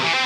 now.